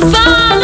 fun.